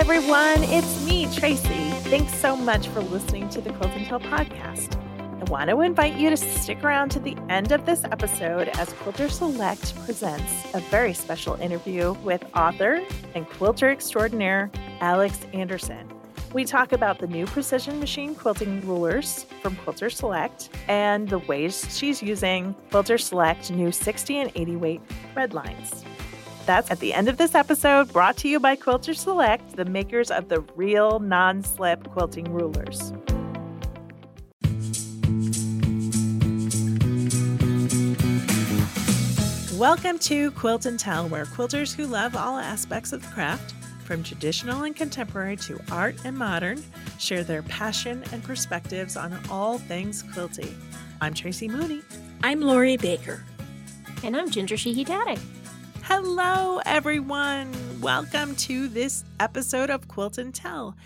everyone. It's me, Tracy. Thanks so much for listening to the Quilt and Tell podcast. I want to invite you to stick around to the end of this episode as Quilter Select presents a very special interview with author and quilter extraordinaire Alex Anderson. We talk about the new precision machine quilting rulers from Quilter Select and the ways she's using Quilter Select new 60 and 80 weight thread lines. That's at the end of this episode, brought to you by Quilter Select, the makers of the real non slip quilting rulers. Welcome to Quilt and Tell, where quilters who love all aspects of the craft from traditional and contemporary to art and modern, share their passion and perspectives on all things quilty. I'm Tracy Mooney. I'm Lori Baker. And I'm Ginger Sheehy Daddy. Hello, everyone. Welcome to this episode of Quilt and Tell.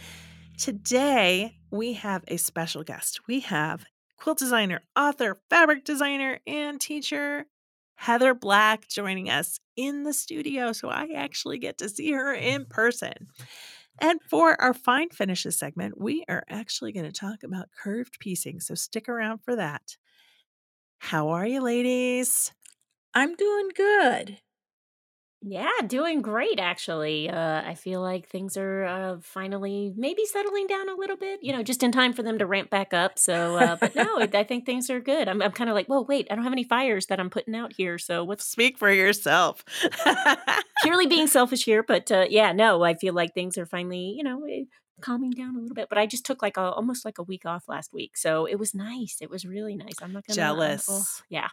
Today, we have a special guest. We have quilt designer, author, fabric designer, and teacher Heather Black joining us in the studio. So I actually get to see her in person. And for our fine finishes segment, we are actually going to talk about curved piecing. So stick around for that. How are you, ladies? I'm doing good. Yeah, doing great actually. Uh, I feel like things are uh, finally maybe settling down a little bit. You know, just in time for them to ramp back up. So, uh, but no, I think things are good. I'm, I'm kind of like, whoa, wait, I don't have any fires that I'm putting out here. So what's speak for yourself? purely being selfish here, but uh, yeah, no, I feel like things are finally, you know, eh, calming down a little bit. But I just took like a almost like a week off last week, so it was nice. It was really nice. I'm not gonna jealous. oh, yeah.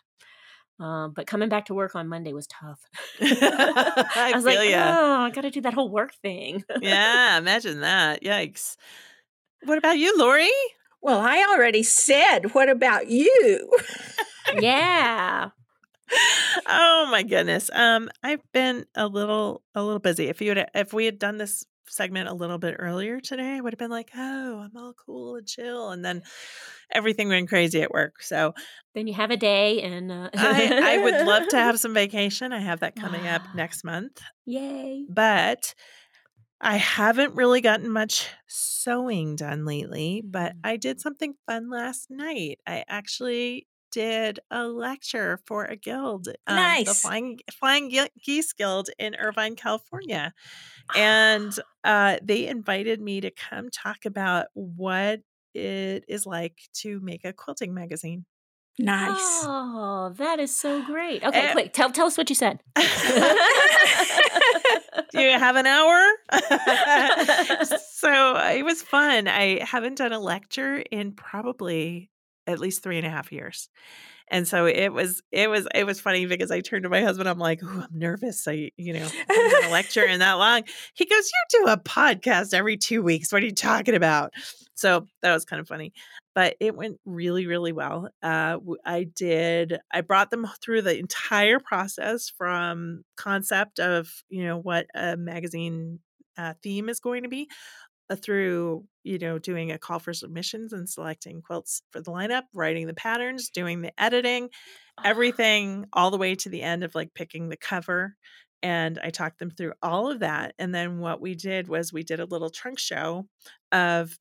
Um, but coming back to work on Monday was tough. I, I was like, ya. oh, I got to do that whole work thing. yeah, imagine that. Yikes. What about you, Lori? Well, I already said, what about you? yeah. Oh my goodness. Um, I've been a little a little busy. If you had if we had done this segment a little bit earlier today, I would have been like, oh, I'm all cool and chill. And then everything went crazy at work. So Then you have a day and uh... I, I would love to have some vacation. I have that coming up next month. Yay. But I haven't really gotten much sewing done lately, but Mm. I did something fun last night. I actually did a lecture for a guild, um, the Flying Flying Geese Guild in Irvine, California, and uh, they invited me to come talk about what it is like to make a quilting magazine. Nice. Oh, that is so great. Okay, Eh. quick, tell tell us what you said. Do you have an hour? so it was fun. I haven't done a lecture in probably at least three and a half years. And so it was, it was, it was funny because I turned to my husband. I'm like, "Ooh, I'm nervous. I, you know, I haven't a lecture in that long. He goes, "You do a podcast every two weeks. What are you talking about?" So that was kind of funny, but it went really, really well. Uh, I did. I brought them through the entire process from concept of you know what a magazine uh, theme is going to be through you know doing a call for submissions and selecting quilts for the lineup writing the patterns doing the editing everything all the way to the end of like picking the cover and i talked them through all of that and then what we did was we did a little trunk show of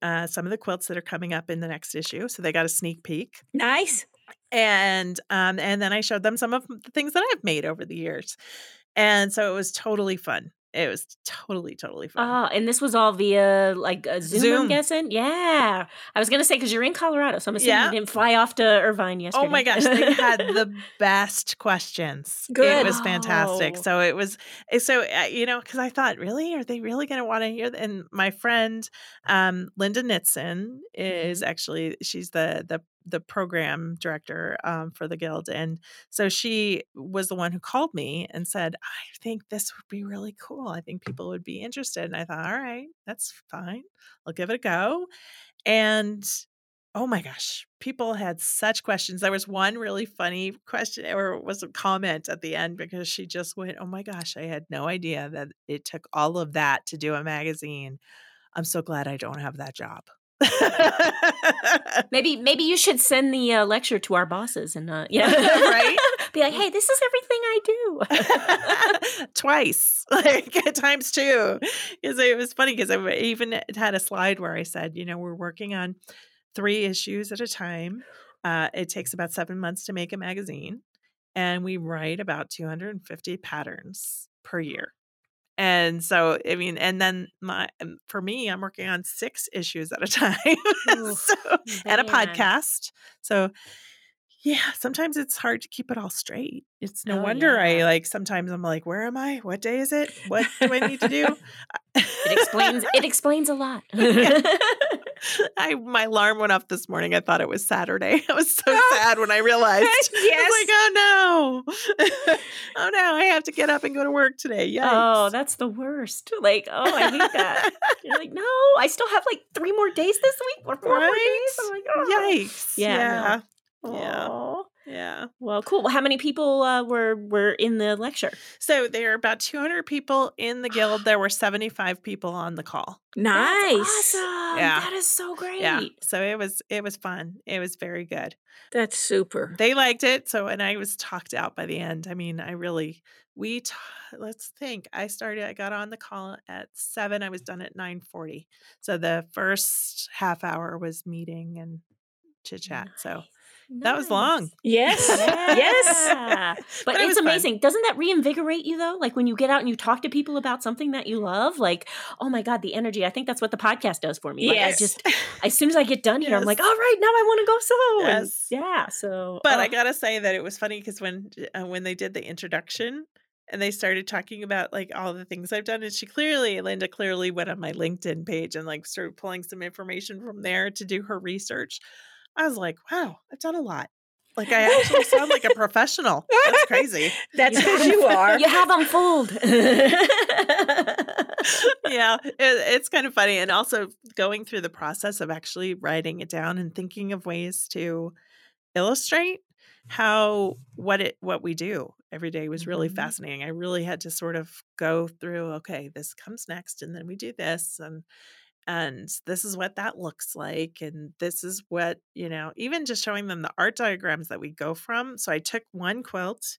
uh, some of the quilts that are coming up in the next issue so they got a sneak peek nice. and um and then I showed them some of the things that I've made over the years. And so it was totally fun. It was totally totally fun. Oh, and this was all via like a Zoom, Zoom. I'm guessing. Yeah, I was gonna say because you're in Colorado, so I'm assuming Yeah. you didn't fly off to Irvine yesterday. Oh my gosh, they had the best questions. Good, it was fantastic. Wow. So it was eh, so uh, you know because I thought, really, are they really going to want to hear? th- And my friend um, Linda Nitson is actually she's the the the program director um, for the guild, and so she was the one who called me and said, I think this would be really cool. I think people would be interested. And I thought, all right, that's fine. I'll give it a go. And oh my gosh, people had such questions. There was one really funny question or was a comment at the end because she just went, Oh my gosh, I had no idea that it took all of that to do a magazine. I'm so glad I don't have that job. Maybe maybe you should send the uh, lecture to our bosses and uh, yeah, Right? Be like, hey, this is everything I do. twice, like at times two. Because it was funny because I even had a slide where I said, you know, we're working on three issues at a time. Uh, it takes about seven months to make a magazine, and we write about 250 patterns per year. And so, I mean, and then my um, for me, I'm working on six issues at a time, Ooh, so and a podcast. So, yeah, sometimes it's hard to keep it all straight. It's no Oh, wonder I like sometimes I'm like, where am I? What day is it? What do I need to do? It explains it explains a lot. Yeah. I my alarm went off this morning. I thought it was Saturday. I was so Oh. sad when I realized. I Yes. was like, oh no. oh no, I have to get up and go to work today. Oh, Yikes. Oh, that's the worst. Like, oh, I hate that. You're like, no, I still have like three more days this week or four more Right? days. I'm like, oh. Yikes. Yeah, Yeah. no. Yeah. Aw. Yeah. Well, cool. How many people uh, were were in the lecture? So there are about 200 people in the guild. There were 75 people on the call. Nice. That's awesome. Yeah. That is so great. Yeah. So it was it was fun. It was very good. That's super. They liked it. So and I was talked out by the end. I mean, I really we t- let's think. I started I got on the call at 7. I was done at 9:40. So the first half hour was meeting and chit chat. So that was long. Yes. Nice. yes. Yeah. But, But it was it's fun. amazing. Doesn't that reinvigorate you though? Like when you get out and you talk to people about something that you love, like, oh my God, the energy. I think that's what the podcast does for me. Like I just as soon as I get done here, I'm like, all right, now I want to go so. And Yes. yeah. So But I oh, gotta say that it was funny because when uh, when they did the introduction and they started talking about like all the things I've done, and she clearly, Linda clearly went on my LinkedIn page and like started pulling some information from there to do her research. I was like, wow, I've done a lot. Like I actually sound like a professional. That's crazy. That's You because you are. you have unfold. yeah, it, it's kind of funny, and also going through the process of actually writing it down and thinking of ways to illustrate how what it what we do every day was really Mhm. fascinating. I really had to sort of go through, okay, this comes next, and then we do this, and and this is what that looks like, and this is what you know. Even just showing them the art diagrams that we go from. So I took one quilt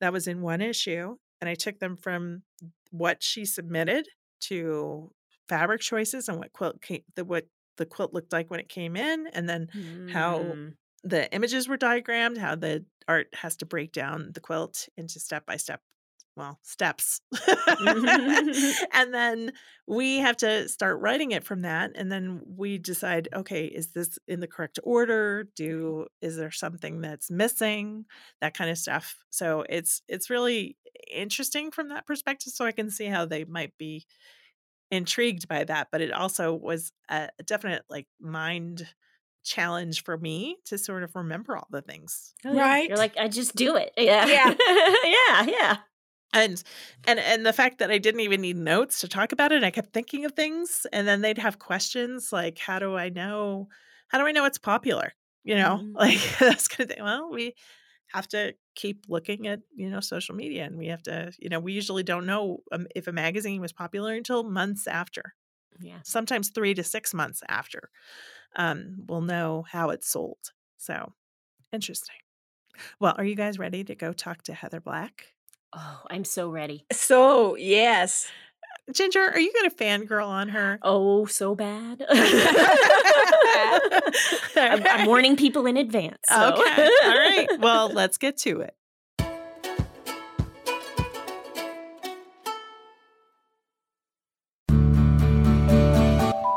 that was in one issue, and I took them from what she submitted to fabric choices and what quilt came, the what the quilt looked like when it came in, and then how Mm. the images were diagrammed, how the art has to break down the quilt into step by step, well, steps. Mm-hmm. and then we have to start writing it from that. And then we decide, okay, is this in the correct order? Mm-hmm. Do is there something that's missing? That kind of stuff. So it's it's really interesting from that perspective. So I can see how they might be intrigued by that. But it also was a definite like mind challenge for me to sort of remember all the things Oh. Right. You're like, I just do it. Yeah. Yeah. yeah. Yeah. And and and the fact that i didn't even need notes to talk about it i kept thinking of things and then they'd have questions like how do i know how do i know it's popular? You know? Mhm. like that's kind of thing. Well we have to keep looking at you know social media and we have to you know we usually don't know um, if a magazine was popular until months after. Yeah. sometimes three to six months after um, we'll know how it's sold. So interesting. Well are you guys ready to go talk to heather black Oh, I'm so ready. So, yes. Ginger, are you going to fangirl on her? Oh, so bad. I'm, I'm warning people in advance. so. Okay. All right. Well, let's get to it.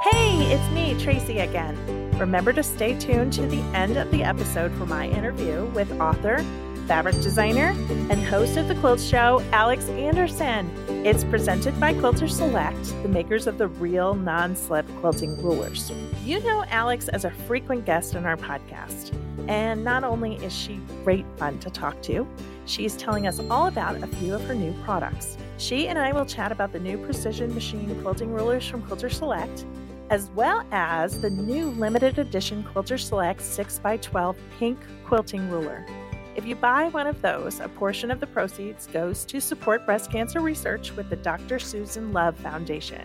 Hey, it's me, Tracy again. Remember to stay tuned to the end of the episode for my interview with author, fabric designer, and host of the Quilt Show, Alex Anderson. It's presented by Quilter Select, the makers of the real non slip quilting rulers. You know Alex as a frequent guest on our podcast. And not only is she great fun to talk to, she's telling us all about a few of her new products. She and I will chat about the new precision machine quilting rulers from Quilter Select, as well as the new limited edition Quilter Select 6x12 pink quilting ruler. If you buy one of those, a portion of the proceeds goes to support breast cancer research with the Dr. Susan Love Foundation.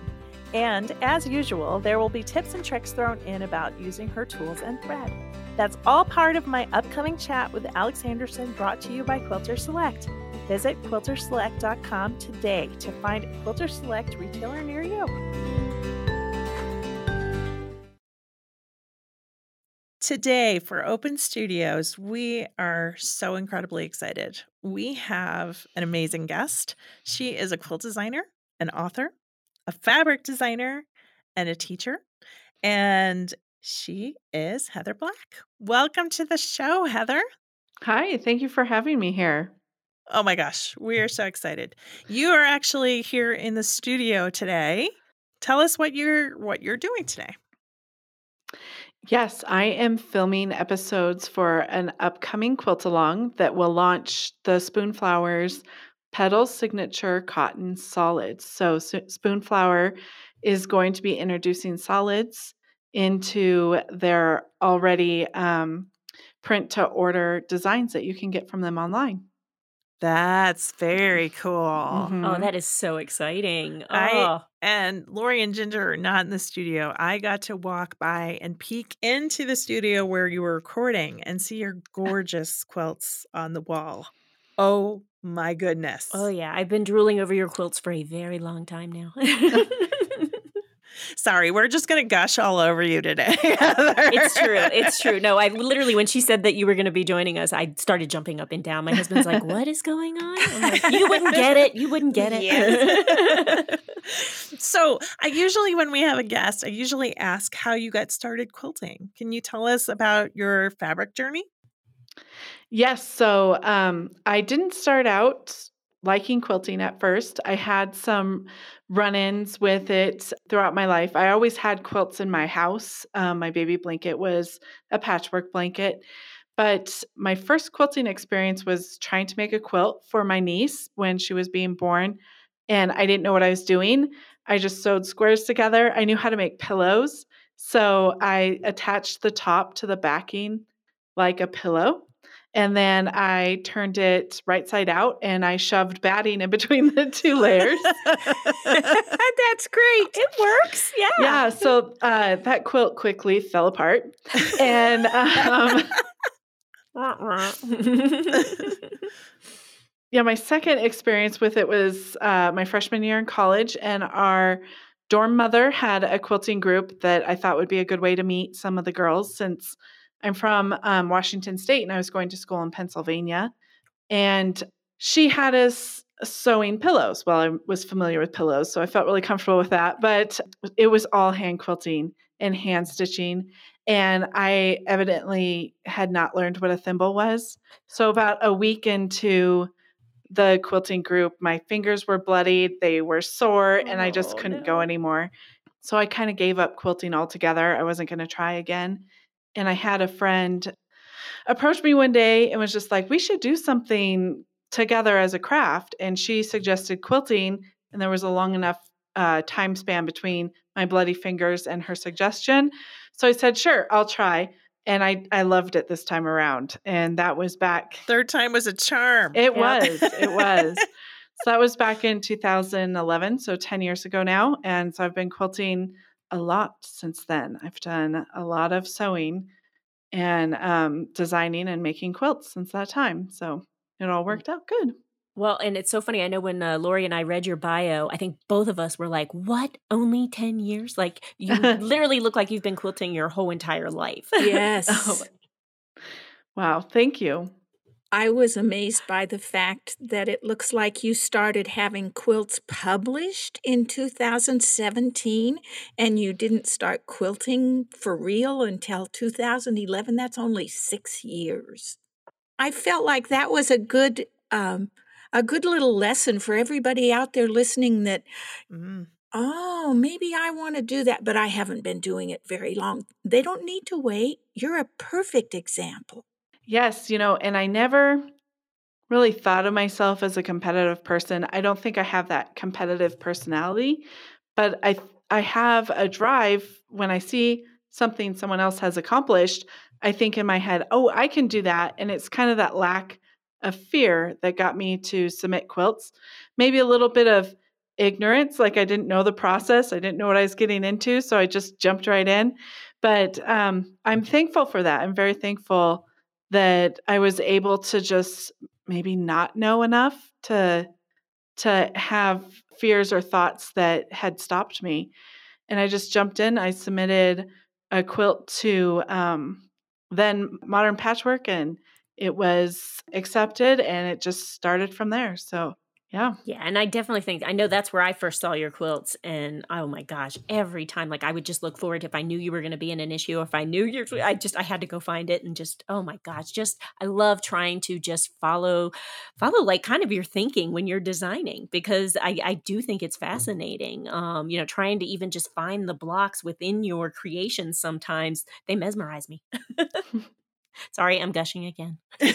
And as usual, there will be tips and tricks thrown in about using her tools and thread. That's all part of my upcoming chat with Alex Anderson brought to you by Quilter Select. Visit quilterselect.com today to find a Quilter Select retailer near you. Today for Open Studios, we are so incredibly excited. We have an amazing guest. She is a quilt designer, an author, a fabric designer, and a teacher. And she is Heather Black. Welcome to the show, Heather. Hi, thank you for having me here. Oh my gosh, we are so excited. You are actually here in the studio today. Tell us what you're what you're doing today. Yes, I am filming episodes for an upcoming quilt along that will launch the Spoonflower's Petal Signature Cotton Solids. So, Spoonflower is going to be introducing solids into their already um, print to order designs that you can get from them online. That's very cool. Mm-hmm. Oh, that is so exciting. Oh. I and Lori and Ginger are not in the studio. I got to walk by and peek into the studio where you were recording and see your gorgeous quilts on the wall. Oh my goodness. Oh yeah, I've been drooling over your quilts for a very long time now. Sorry, we're just going to gush all over you today. it's true. It's true. No, I literally, when she said that you were going to be joining us, I started jumping up and down. My husband's like, What is going on? Like, you wouldn't get it. You wouldn't get it. Yes. so, I usually, when we have a guest, I usually ask how you got started quilting. Can you tell us about your fabric journey? Yes. So, um, I didn't start out liking quilting at first. I had some run ins with it throughout my life. I always had quilts in my house. Um, my baby blanket was a patchwork blanket. But my first quilting experience was trying to make a quilt for my niece when she was being born. And I didn't know what I was doing. I just sewed squares together. I knew how to make pillows. So I attached the top to the backing like a pillow and then I turned it right side out and I shoved batting in between the two layers. That's great. It works. Yeah. Yeah. So uh, that quilt quickly fell apart. And um, yeah, my second experience with it was uh, my freshman year in college, and our dorm mother had a quilting group that I thought would be a good way to meet some of the girls since I'm from um, Washington State and I was going to school in Pennsylvania. And she had us sewing pillows. Well, I was familiar with pillows, so I felt really comfortable with that. But it was all hand quilting and hand stitching. And I evidently had not learned what a thimble was. So, about a week into the quilting group, my fingers were bloodied, they were sore, and I just oh, couldn't no. go anymore. So, I kind of gave up quilting altogether. I wasn't going to try again. And I had a friend approach me one day and was just like, we should do something together as a craft. And she suggested quilting. And there was a long enough uh, time span between my bloody fingers and her suggestion. So I said, sure, I'll try. And I, I loved it this time around. And that was back. Third time was a charm. It yeah. was. It was. so that was back in 2011. So 10 years ago now. And so I've been quilting a lot since then. I've done a lot of sewing and um, designing and making quilts since that time. So it all mm. worked out good. Well, and it's so funny. I know when uh, Lori and I read your bio, I think both of us were like, "What? Only ten years? Like you literally look like you've been quilting your whole entire life." Yes. oh. Wow. Thank you. I was amazed by the fact that it looks like you started having quilts published in 2017 and you didn't start quilting for real until 2011. That's only six years. I felt like that was a good. Um, a good little lesson for everybody out there listening that mm. Oh, maybe I want to do that, but I haven't been doing it very long. They don't need to wait. You're a perfect example. Yes, you know, and I never really thought of myself as a competitive person. I don't think I have that competitive personality, but I I have a drive when I see something someone else has accomplished, I think in my head, "Oh, I can do that." And it's kind of that lack of fear that got me to submit quilts. Maybe a little bit of ignorance. Like I didn't know the process, I didn't know what I was getting into. So I just jumped right in. But um, I'm thankful for that. I'm very thankful that I was able to just maybe not know enough to to have fears or thoughts that had stopped me. And I just jumped in. I submitted a quilt to um, then Modern Patchwork, and it was accepted, and it just started from there. So yeah. Yeah. And I definitely think, I know that's where I first saw your quilts. And oh my gosh, every time, like I would just look forward if I knew you were going to be in an issue, if I knew you, I just, I had to go find it and just, oh my gosh, just, I love trying to just follow, follow like kind of your thinking when you're designing because I, I do think it's fascinating. Um, you know, trying to even just find the blocks within your creations sometimes they mesmerize me. Sorry, I'm gushing again.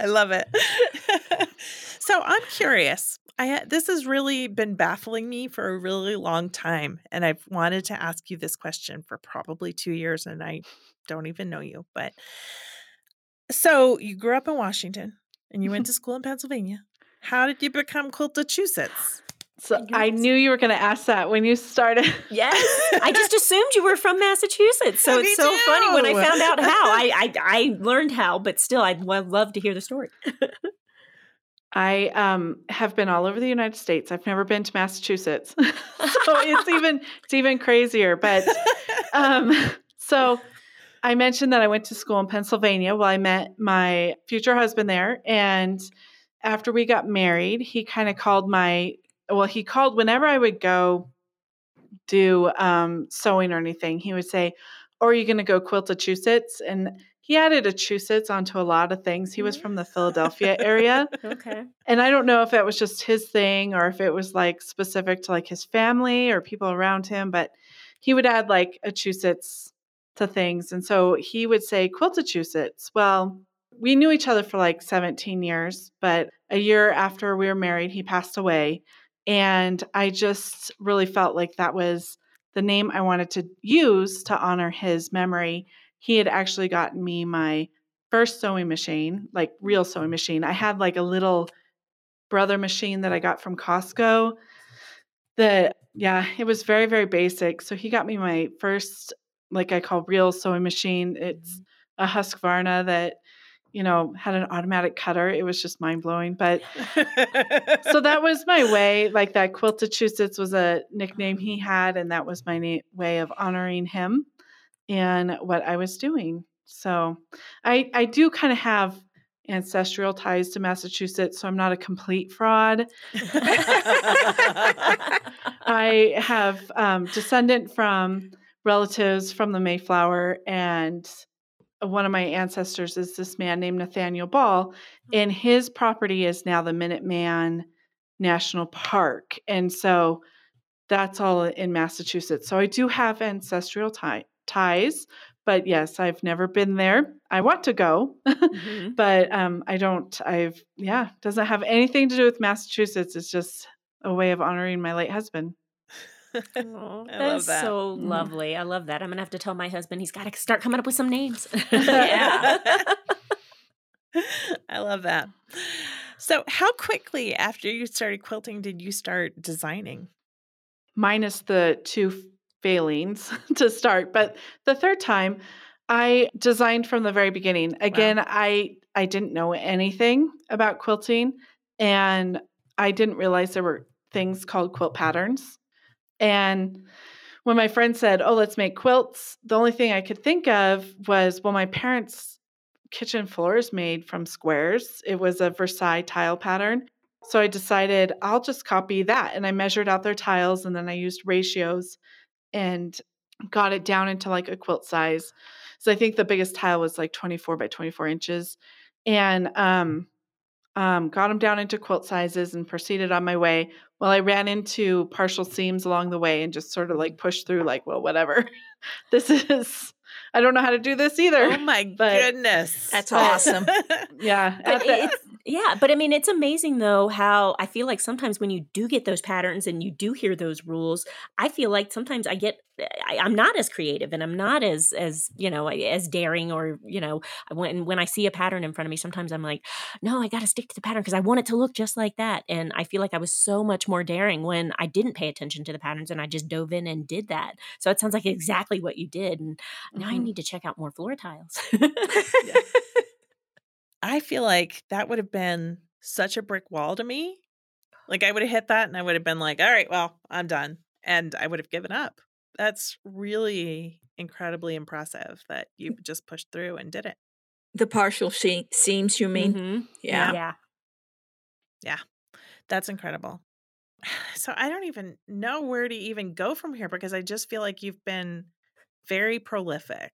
I love it. so I'm curious. I this has really been baffling me for a really long time, and I've wanted to ask you this question for probably two years, and I don't even know you. But so you grew up in Washington, and you went mm-hmm. to school in Pennsylvania. How did you become Quiltachusetts? So I knew you were going to ask that when you started. Yes, I just assumed you were from Massachusetts. So Me it's so funny when I found out how. I I, I learned how, but still, I'd love to hear the story. I um, have been all over the United States. I've never been to Massachusetts, so it's even it's even crazier. But um, so I mentioned that I went to school in Pennsylvania. Well, I met my future husband there, and after we got married, he kind of called my well, he called whenever I would go do um, sewing or anything. He would say, "Or are you going to go quilt a Quiltachusetts?" And he added a Chusets onto a lot of things. He was from the Philadelphia area. Okay. And I don't know if that was just his thing or if it was like specific to like his family or people around him, but he would add like a Chusets to things. And so he would say quilt a Quiltachusetts. Well, we knew each other for like 17 years, but a year after we were married, he passed away. And I just really felt like that was the name I wanted to use to honor his memory. He had actually gotten me my first sewing machine, like real sewing machine. I had like a little brother machine that I got from Costco. That yeah, it was very very basic. So he got me my first like I call real sewing machine. It's mm-hmm. a Husqvarna that you know had an automatic cutter. It was just mind blowing, but so that was my way. Like that Quiltachusetts was a nickname he had, and that was my na- way of honoring him and what I was doing. So I I do kind of have ancestral ties to Massachusetts, so I'm not a complete fraud. I have um, descendant from relatives from the Mayflower, and one of my ancestors is this man named Nathaniel Ball, and his property is now the Minuteman National Park, and so that's all in Massachusetts. So I do have ancestral tie- ties, but yes, I've never been there. I want to go, Mhm. but um, I don't. I've yeah, doesn't have anything to do with Massachusetts. It's just a way of honoring my late husband. Aw, that's that. so Mhm. lovely. I love that. I'm gonna have to tell my husband he's got to start coming up with some names. yeah. I love that. So, how quickly after you started quilting did you start designing? minus the two failings to start but the third time i designed from the very beginning again i i didn't know anything about quilting and i didn't realize there were things called quilt patterns and when my friend said oh let's make quilts the only thing i could think of was well my parents kitchen floor is made from squares it was a versailles tile pattern so I decided I'll just copy that. And I measured out their tiles and then I used ratios and got it down into like a quilt size. So I think the biggest tile was like 24 by 24 inches. And um, um, got them down into quilt sizes and proceeded on my way. Well, I ran into partial seams along the way and just sort of like pushed through, like, well, whatever. this is, I don't know how to do this either. Oh my But- goodness. That's awesome. Yeah. But at the- Yeah, but I mean, it's amazing though how I feel like sometimes when you do get those patterns and you do hear those rules, I feel like sometimes I get I, I'm not as creative and I'm not as as you know as daring or you know when when I see a pattern in front of me, sometimes I'm like, no, I got to stick to the pattern because I want it to look just like that. And I feel like I was so much more daring when I didn't pay attention to the patterns and I just dove in and did that. So it sounds like exactly what you did. And now I Mhm. need to check out more floor tiles. I feel like that would have been such a brick wall to me. Like I would have hit that and I would have been like, all right, well, I'm done. And I would have given up. That's really incredibly impressive that you just pushed through and did it. The partial she- seams, you mean? Mhm. Yeah. yeah. That's incredible. So I don't even know where to even go from here because I just feel like you've been very prolific.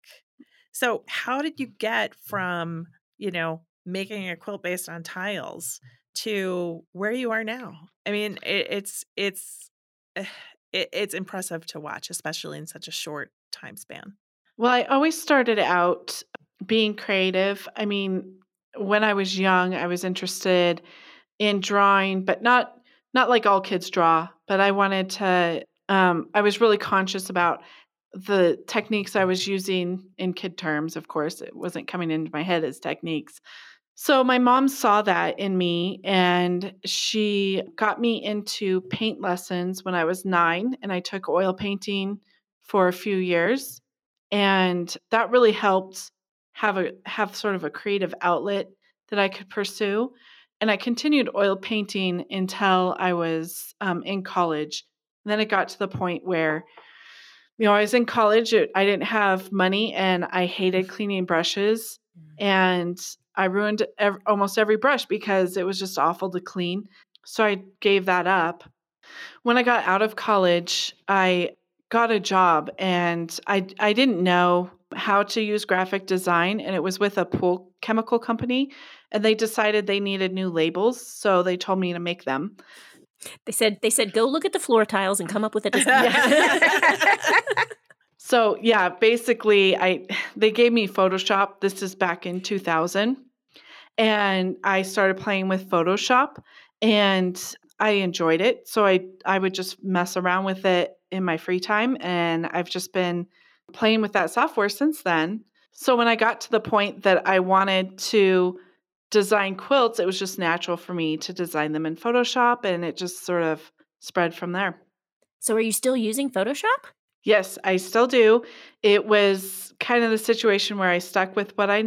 So how did you get from, you know, making a quilt based on tiles to where you are now? I mean, it, it's it's it, it's impressive to watch, especially in such a short time span. Well, I always started out being creative. I mean, when I was young, I was interested in drawing, but not not like all kids draw, but I wanted to um I was really conscious about the techniques I was using in kid terms, of course. It wasn't coming into my head as techniques. So my mom saw that in me and she got me into paint lessons when I was 9 and I took oil painting for a few years and that really helped have a have sort of a creative outlet that I could pursue. And I continued oil painting until I was um, in college. And then it got to the point where, you know, I was in college. It, I didn't have money, and I hated mm-hmm. cleaning brushes, mm-hmm. and I ruined ev- almost every brush because it was just awful to clean. So I gave that up. When I got out of college, I got a job and I I didn't know how to use graphic design and it was with a pool chemical company and they decided they needed new labels so they told me to make them. They said they said go look at the floor tiles and come up with a design. So yeah, basically I they gave me Photoshop. This is back in 2000 and I started playing with Photoshop and I enjoyed it. So I I would just mess around with it in my free time and I've just been playing with that software since then. So when I got to the point that I wanted to design quilts, it was just natural for me to design them in Photoshop and it just sort of spread from there. so are you still using Photoshop? Yes, I still do. It was kind of the situation where I stuck with what I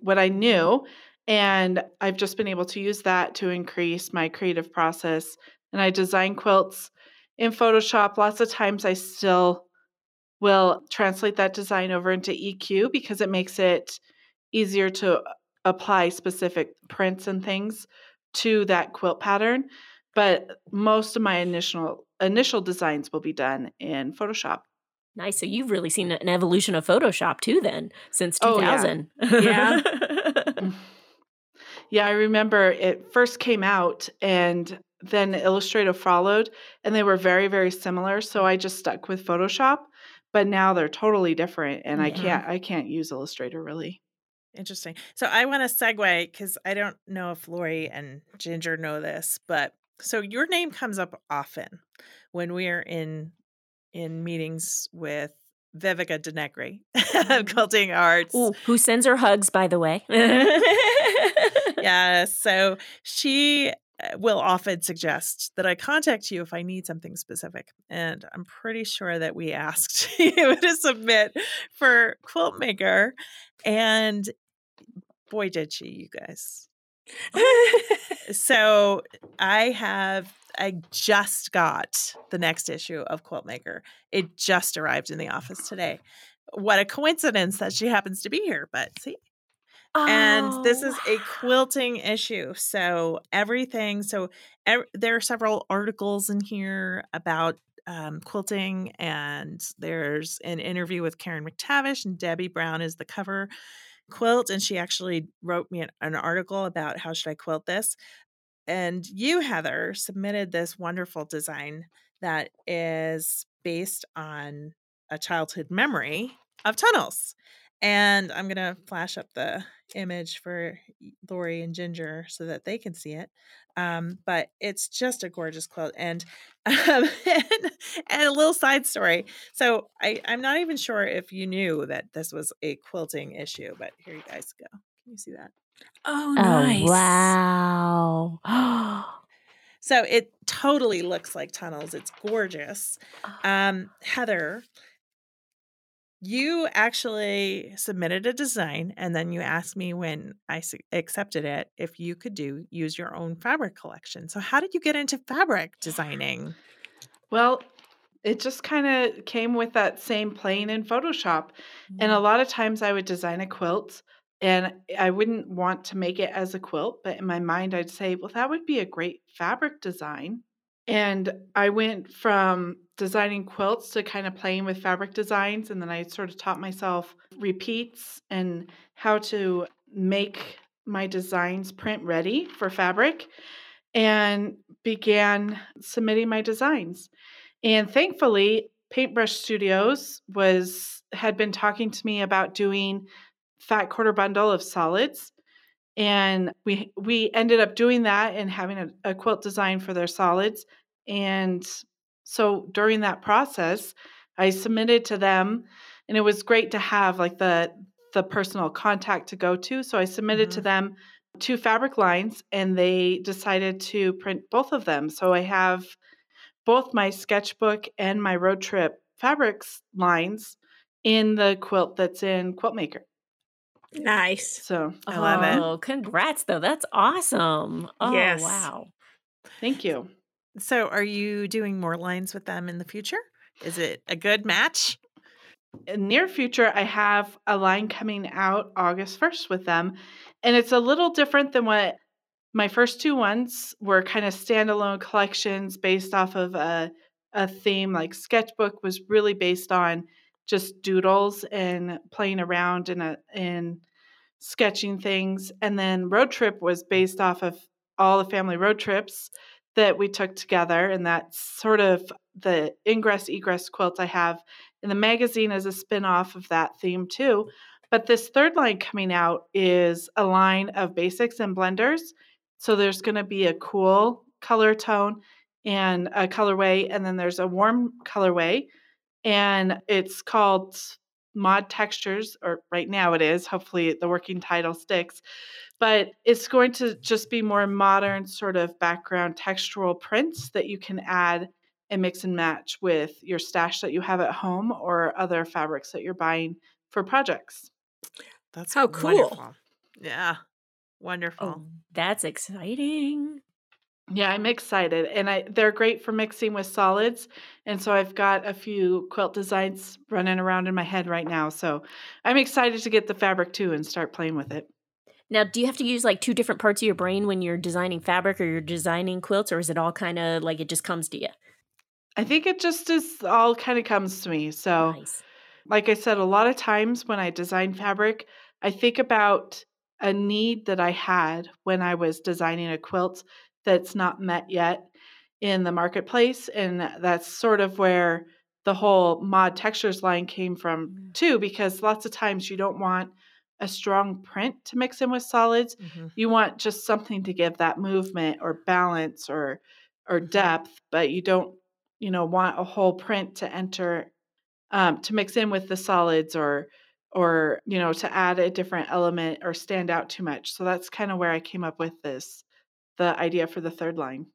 what I knew and I've just been able to use that to increase my creative process and I design quilts in Photoshop. Lots of times I still will translate that design over into EQ because it makes it easier to uh, apply specific prints and things to that quilt pattern. But most of my initial initial designs will be done in Photoshop. Nice. So you've really seen an evolution of Photoshop too, then, since Oh, yeah. 2000. Yeah. Mm. Yeah, I remember it first came out and then Illustrator followed and they were very very similar, so I just stuck with Photoshop, but now they're totally different and I can't I can't use Illustrator really. Interesting. So I want to segue because I don't know if Lori and Ginger know this, but so your name comes up often when we are in in meetings with Vivika DeNegre mm-hmm. of Quilting Arts. Ooh, who sends her hugs, by the way? Yeah, so she Uh, will often suggest that I contact you if I need something specific. And I'm pretty sure that we asked you to submit for Quiltmaker. And boy, did she, you guys. So I have I just got the next issue of Quiltmaker. It just arrived in the office today. What a coincidence that she happens to be here, but see. And this is a Oh. quilting issue. So everything, so ev- there are several articles in here about um, quilting, and there's an interview with Karen McTavish, and Debbie Brown is the cover quilt, and she actually wrote me an, an article about how should I quilt this. And you, Heather, submitted this wonderful design that is based on a childhood memory of tunnels. And I'm gonna flash up the image for Lori and Ginger so that they can see it. Um, but it's just a gorgeous quilt, and um, and, and a little side story. So I I'm not even sure if you knew that this was a quilting issue, but here you guys go. Can you see that? Oh, nice. Oh, nice. wow. So it totally looks like tunnels. It's gorgeous. Um, Heather, you actually submitted a design and then you asked me when I accepted it if you could do use your own fabric collection. So how did you get into fabric designing? Well, it just kind of came with that same plane in Photoshop. And a Mm. lot of times I would design a quilt and I wouldn't want to make it as a quilt, but in my mind I'd say, well, that would be a great fabric design. And I went from designing quilts to kind of playing with fabric designs. And then I sort of taught myself repeats and how to make my designs print ready for fabric and began submitting my designs. And thankfully, Paintbrush Studios was had been talking to me about doing fat quarter bundle of solids. And we we ended up doing that and having a, a quilt design for their solids. And so during that process, I submitted to them and it was great to have like the the personal contact to go to. So I submitted to Mhm. them two fabric lines and they decided to print both of them. So I have both my sketchbook and my road trip fabrics lines in the quilt that's in Quiltmaker. Nice. So I love it. Oh, congrats though. That's awesome. Oh, Yes. wow. thank you. So are you doing more lines with them in the future? Is it a good match? In near future, I have a line coming out August 1st with them. And it's a little different than what my first two ones were kind of standalone collections based off of a, a theme. Like Sketchbook was really based on just doodles and playing around in a in sketching things. And then Road Trip was mm. based off of all the family road trips that we took together. And that's sort of the ingress egress quilt I have in the magazine as a spin-off of that theme too. Mm. But this third line coming out is a line of basics and blenders. So there's going to be a cool color tone and a colorway, and then there's a warm colorway, and it's called Mod Textures, or right now it is. Hopefully the working title sticks, but it's going to just be more modern, sort of background textural prints that you can add and mix and match with your stash that you have at home or other fabrics that you're buying for projects. That's How cool. wonderful. Yeah. Wonderful. Oh, that's exciting. Yeah, I'm excited, and I they're great for mixing with solids. And so I've got a few quilt designs running around in my head right now. So I'm excited to get the fabric too and start playing with it. Now, do you have to use like two different parts of your brain when you're designing fabric or you're designing quilts, or is it all kind of like it just comes to you? I think it just is all kind of comes to me. So Nice. like I said, a lot of times when I design fabric, I think about a need that I had when I was designing a quilt that's not met yet in the marketplace. And that's sort of where the whole mod textures line came from, Mm. too, because lots of times you don't want a strong print to mix in with solids. Mhm. You want just something to give that movement or balance or or Mhm. depth, but you don't, you know, want a whole print to enter um, to mix in with the solids or or you know to add a different element or stand out too much so that's kind of where i came up with this the idea for the third line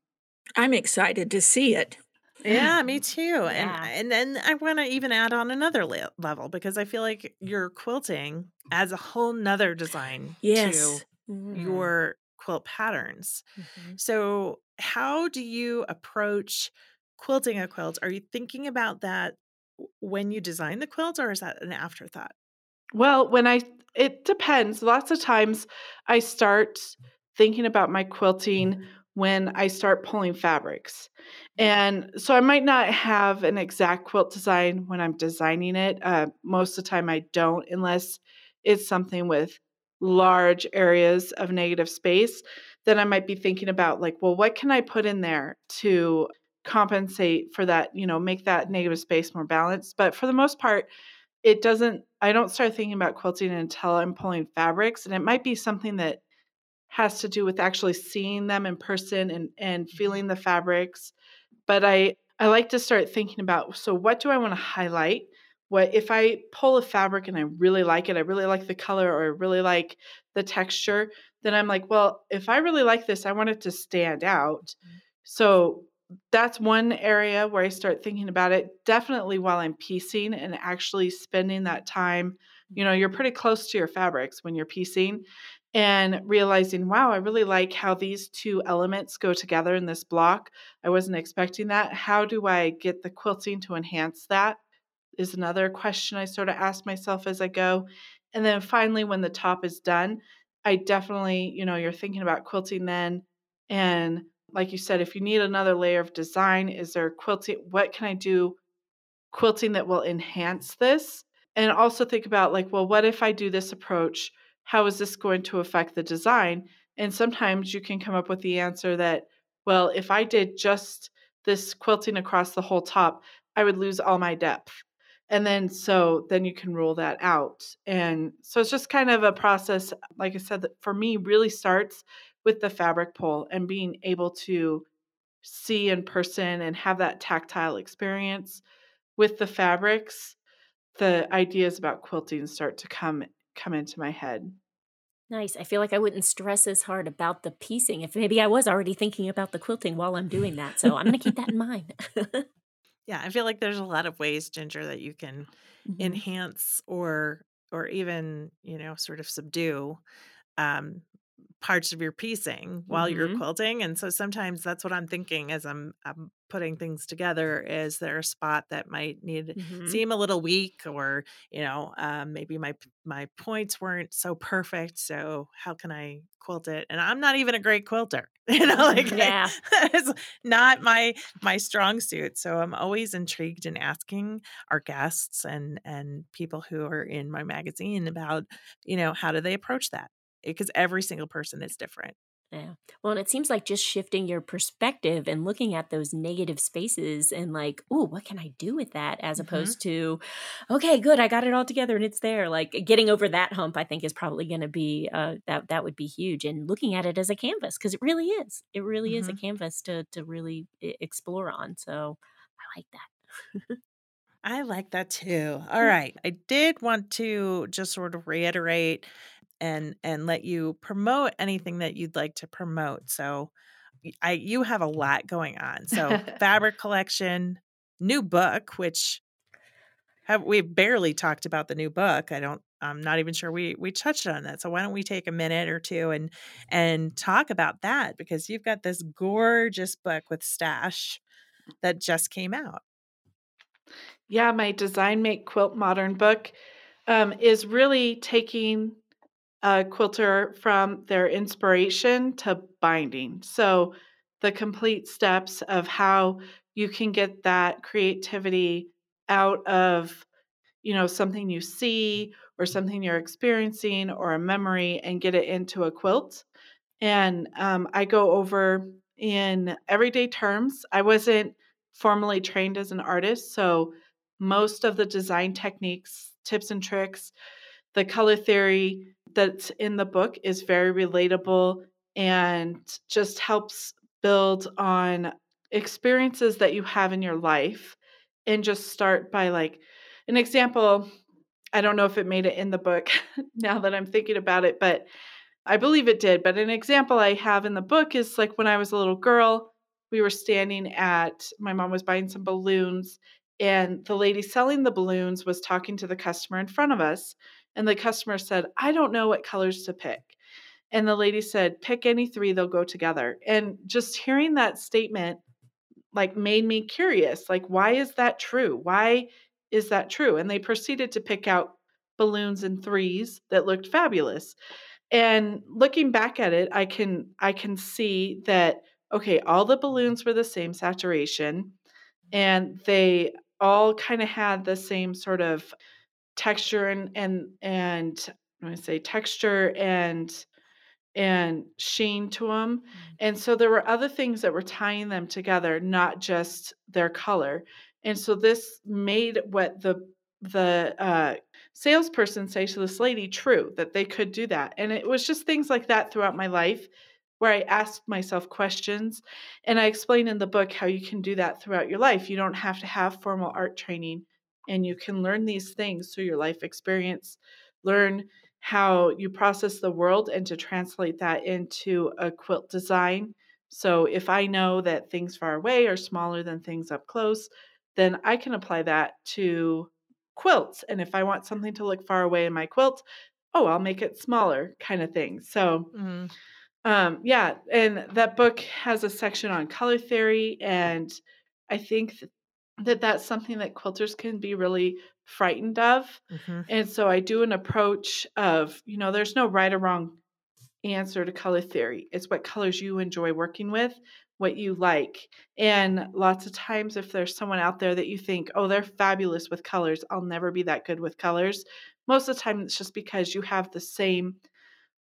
I'm excited to see it. Yeah, me too. Yeah. And and then I want to even add on another le- level because I feel like your quilting adds a whole nother design Yes. to Mhm. your quilt patterns. Mhm. So, how do you approach quilting a quilt? Are you thinking about that when you design the quilt, or is that an afterthought? well when i it depends lots of times i start thinking about my quilting when i start pulling fabrics. And so i might not have an exact quilt design when i'm designing it uh, most of the time i don't unless it's something with large areas of negative space then i might be thinking about like well what can i put in there to compensate for that you know make that negative space more balanced? But for the most part it doesn't I don't start thinking about quilting until I'm pulling fabrics and it might be something that has to do with actually seeing them in person and and mm-hmm. feeling the fabrics. But I I like to start thinking about so what do I want to highlight? What if I pull a fabric and I really like it, I really like the color or I really like the texture, then I'm like, well, if I really like this, I want it to stand out. Mm-hmm. So that's one area where I start thinking about it. Definitely while I'm piecing and actually spending that time, you know, you're mm-hmm. pretty close to your fabrics when you're piecing mm-hmm. And realizing, wow, I really like how these two elements go together in this block. I wasn't expecting that. How do I get the quilting to enhance that? Is another question I sort of ask myself as I go. And then finally, when the top is done, I definitely, you know, you're thinking about quilting then and like you said, if you need another layer of design, is there quilting? What can I do quilting that will enhance this? And also think about, like, well, what if I do this approach? How is this going to affect the design? And sometimes you can come up with the answer that, well, if I did just this quilting across the whole top, I would lose all my depth. And then so then you can rule that out. And so it's just kind of a process, like I said, that for me really starts with the fabric pull and being able to see in person and have that tactile experience with the fabrics the ideas about quilting start to come come into my head Nice. I feel like I wouldn't stress as hard about the piecing if maybe I was already thinking about the quilting while I'm doing that. So I'm going to keep that in mind. yeah, I feel like there's a lot of ways, Ginger, that you can mm-hmm. enhance or or even you know sort of subdue um, parts of your piecing while mm-hmm. you're quilting and so sometimes that's what i'm thinking as i'm, I'm putting things together is there a spot that might need mm-hmm. seem a little weak or you know um, maybe my my points weren't so perfect so how can i quilt it and i'm not even a great quilter you know like yeah I, it's not my my strong suit so i'm always intrigued in asking our guests and and people who are in my magazine about you know how do they approach that because every single person is different. Yeah. Well, and it seems like just shifting your perspective and looking at those negative spaces and like, oh, what can I do with that? As mm-hmm. opposed to, okay, good, I got it all together and it's there. Like getting over that hump, I think is probably going to be uh, that that would be huge. And looking at it as a canvas because it really is. It really mm-hmm. is a mm-hmm. canvas to to really explore on. So I like that. I like that too. All right. I did want to just sort of reiterate and and let you promote anything that you'd like to promote. So I you have a lot going on. So fabric collection, new book, which have we barely talked about the new book. I don't I'm not even sure we we touched on that. So why don't we take a minute or two and and talk about that because you've got this gorgeous book with stash that just came out. Yeah, my Design Make Quilt Modern book um, is really taking a quilter from their inspiration to binding. So, the complete steps of how you can get that creativity out of you know something you see or something you're experiencing or a memory and get it into a quilt and um, i go over in everyday terms i wasn't formally trained as an artist so most of the design techniques tips and tricks the color theory that's in the book is very relatable and just helps build on experiences that you have in your life and just start by like an example i don't know if it made it in the book now that i'm thinking about it but i believe it did but an example i have in the book is like when i was a little girl we were standing at my mom was buying some balloons and the lady selling the balloons was talking to the customer in front of us and the customer said, I don't know what colors to pick. And the lady said, pick any three, they'll go together. And just hearing that statement like made me curious like why is that true why is that true and they proceeded to pick out balloons in threes that looked fabulous and looking back at it i can i can see that okay all the balloons were the same saturation and they all kind of had the same sort of texture and and and I want to say texture and and sheen to them. Mm-hmm. And so there were other things that were tying them together, not just their color. And so this made what the the uh, salesperson say to this lady true that they could do that. And it was just things like that throughout my life where I asked myself questions. And I explain in the book how you can do that throughout your life. You don't have to have formal art training, and you can learn these things through your life experience, learn how you process the world and to translate that into a quilt design. So if I know that things far away are smaller than things up close, then I can apply that to quilts. And if I want something to look far away in my quilt, oh, I'll make it smaller, kind of thing. So, mm-hmm. um, yeah, and that book has a section on color theory, and I think that that's something that quilters can be really frightened of. Mm-hmm. And so I do an approach of, you know, there's no right or wrong answer to color theory. It's what colors you enjoy working with, what you like. And lots of times, if there's someone out there that you think, oh, they're fabulous with colors, I'll never be that good with colors. Most of the time, it's just because you have the same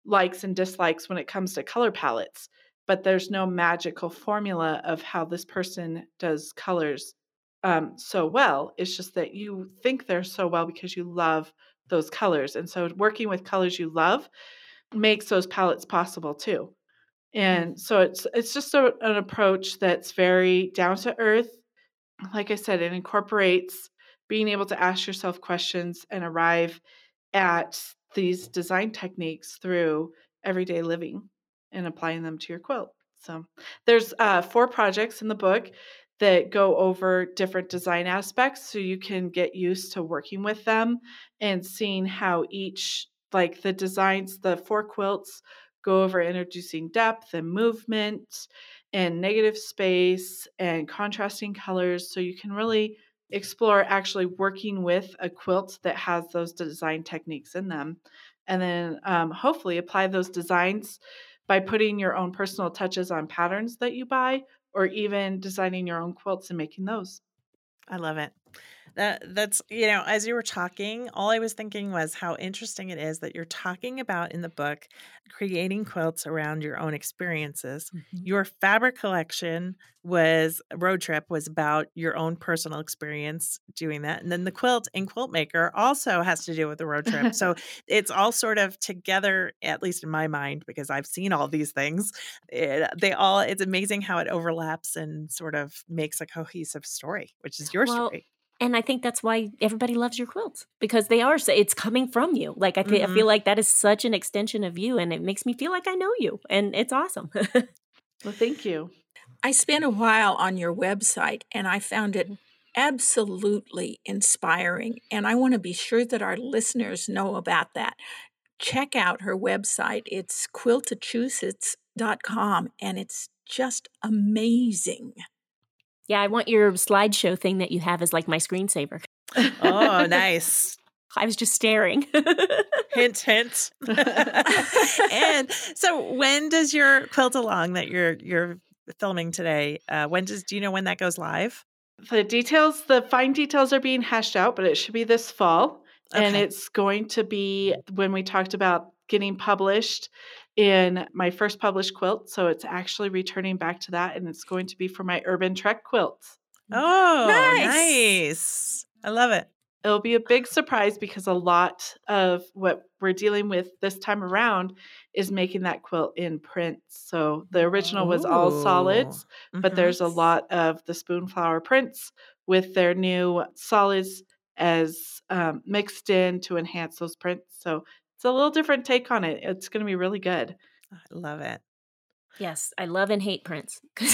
likes and dislikes when it comes to color palettes, but there's no magical formula of how this person does colors um, so well. It's just that you think they're so well because you love those colors. And so, working with colors you love makes those palettes possible too. Mm. And so it's it's just a, an approach that's very down to earth. Like I said, it incorporates being able to ask yourself questions and arrive at these design techniques through everyday living and applying them to your quilt. So there's uh, four projects in the book that go over different design aspects so you can get used to working with them and seeing how each like the designs the four quilts go over introducing depth and movement and negative space and contrasting colors so you can really explore actually working with a quilt that has those design techniques in them. And then um, hopefully apply those designs by putting your own personal touches on patterns that you buy or even designing your own quilts and making those. I love it that that's you know, as you were talking, all I was thinking was how interesting it is that you're talking about in the book creating quilts around your own experiences. Mm-hmm. Your fabric collection was road trip was about your own personal experience doing that. And then the quilt and Quiltmaker also has to do with the road trip. so it's all sort of together, at least in my mind, because I've seen all these things. It, they all it's amazing how it overlaps and sort of makes a cohesive story, which is your well, story and I think that's why everybody loves your quilts because they are it's coming from you. Like I, th- mm-hmm. I feel like that is such an extension of you, and it makes me feel like I know you, and it's awesome. well, thank you. I spent a while on your website, and I found it absolutely inspiring, and I want to be sure that our listeners know about that. Check out her website. It's quiltachusetts.com, and it's just amazing. Yeah, I want your slideshow thing that you have as like my screensaver. Oh, nice. I was just staring. hint, hint. and so, when does your quilt along that you're you're filming today? Uh, when does do you know when that goes live? The details, the fine details are being hashed out, but it should be this fall, okay. and it's going to be when we talked about getting published in my first published quilt. So it's actually returning back to that, and it's going to be for my Urban Trek quilt. Oh, nice. nice. I love it. It'll be a big surprise because a lot of what we're dealing with this time around is making that quilt in print. So the original was all solids, mm-hmm. but there's a lot of the Spoonflower prints with their new solids as um, mixed in to enhance those prints. So it's a little different take on it. It's going to be really good. I love it. Yes, I love and hate prints it's,